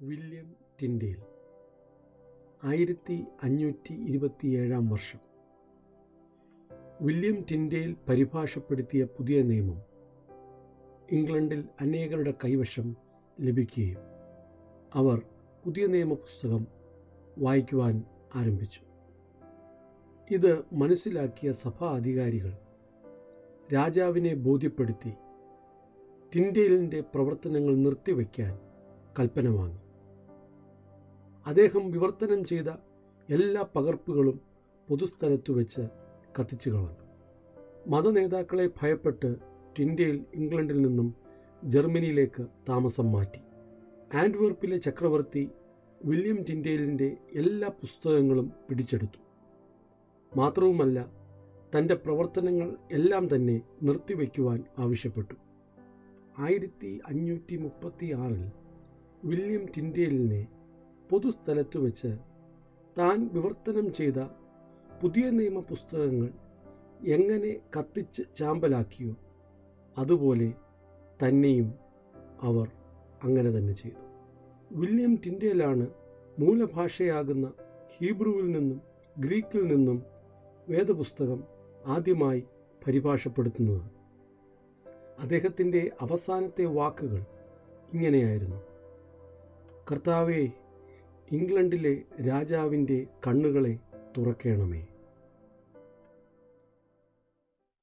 William Tyndale. ആയിരത്തി അഞ്ഞൂറ്റി ഇരുപത്തിയേഴാം വർഷം. വില്യം ടിൻഡേൽ പരിഭാഷപ്പെടുത്തിയ പുതിയ നിയമം ഇംഗ്ലണ്ടിൽ അനേകരുടെ കൈവശം ലഭിക്കുകയും അവർ പുതിയ നിയമ പുസ്തകം വായിക്കുവാൻ ആരംഭിച്ചു. ഇത് മനസ്സിലാക്കിയ സഭാ അധികാരികൾ രാജാവിനെ ബോധ്യപ്പെടുത്തി ടിൻഡേലിന്റെ പ്രവർത്തനങ്ങൾ നിർത്തിവെക്കാൻ കൽപ്പന വാങ്ങി. അദ്ദേഹം വിവർത്തനം ചെയ്ത എല്ലാ പകർപ്പുകളും പൊതുസ്ഥലത്തു വെച്ച് കത്തിച്ചു കളഞ്ഞു. മതനേതാക്കളെ ഭയപ്പെട്ട് ടിൻഡേൽ ഇംഗ്ലണ്ടിൽ നിന്നും ജർമ്മനിയിലേക്ക് താമസം മാറ്റി. ആൻഡ്വർപ്പിലെ ചക്രവർത്തി വില്യം ടിൻഡേലിന്റെ എല്ലാ പുസ്തകങ്ങളും പിടിച്ചെടുത്തു. മാത്രവുമല്ല തന്റെ പ്രവർത്തനങ്ങൾ എല്ലാം തന്നെ നിർത്തിവെക്കുവാൻ ആവശ്യപ്പെട്ടു. ആയിരത്തി അഞ്ഞൂറ്റി മുപ്പത്തി ആറിൽ വില്യം ടിൻഡേലിനെ പൊതുസ്ഥലത്തു വെച്ച് താൻ വിവർത്തനം ചെയ്ത പുതിയ നിയമ പുസ്തകങ്ങൾ എങ്ങനെ കത്തിച്ച് ചാമ്പലാക്കിയോ അതുപോലെ തന്നെയും അവർ അങ്ങനെ തന്നെ ചെയ്തു. വില്യം ടിൻഡേലാണ് മൂലഭാഷയാകുന്ന ഹീബ്രുവിൽ നിന്നും ഗ്രീക്കിൽ നിന്നും വേദപുസ്തകം ആദ്യമായി പരിഭാഷപ്പെടുത്തുന്നത്. അദ്ദേഹത്തിന്റെ അവസാനത്തെ വാക്കുകൾ ഇങ്ങനെയായിരുന്നു. കർത്താവെ ഇംഗ്ലണ്ടിലെ രാജാവിന്റെ കണ്ണുകളെ തുറക്കണമേ.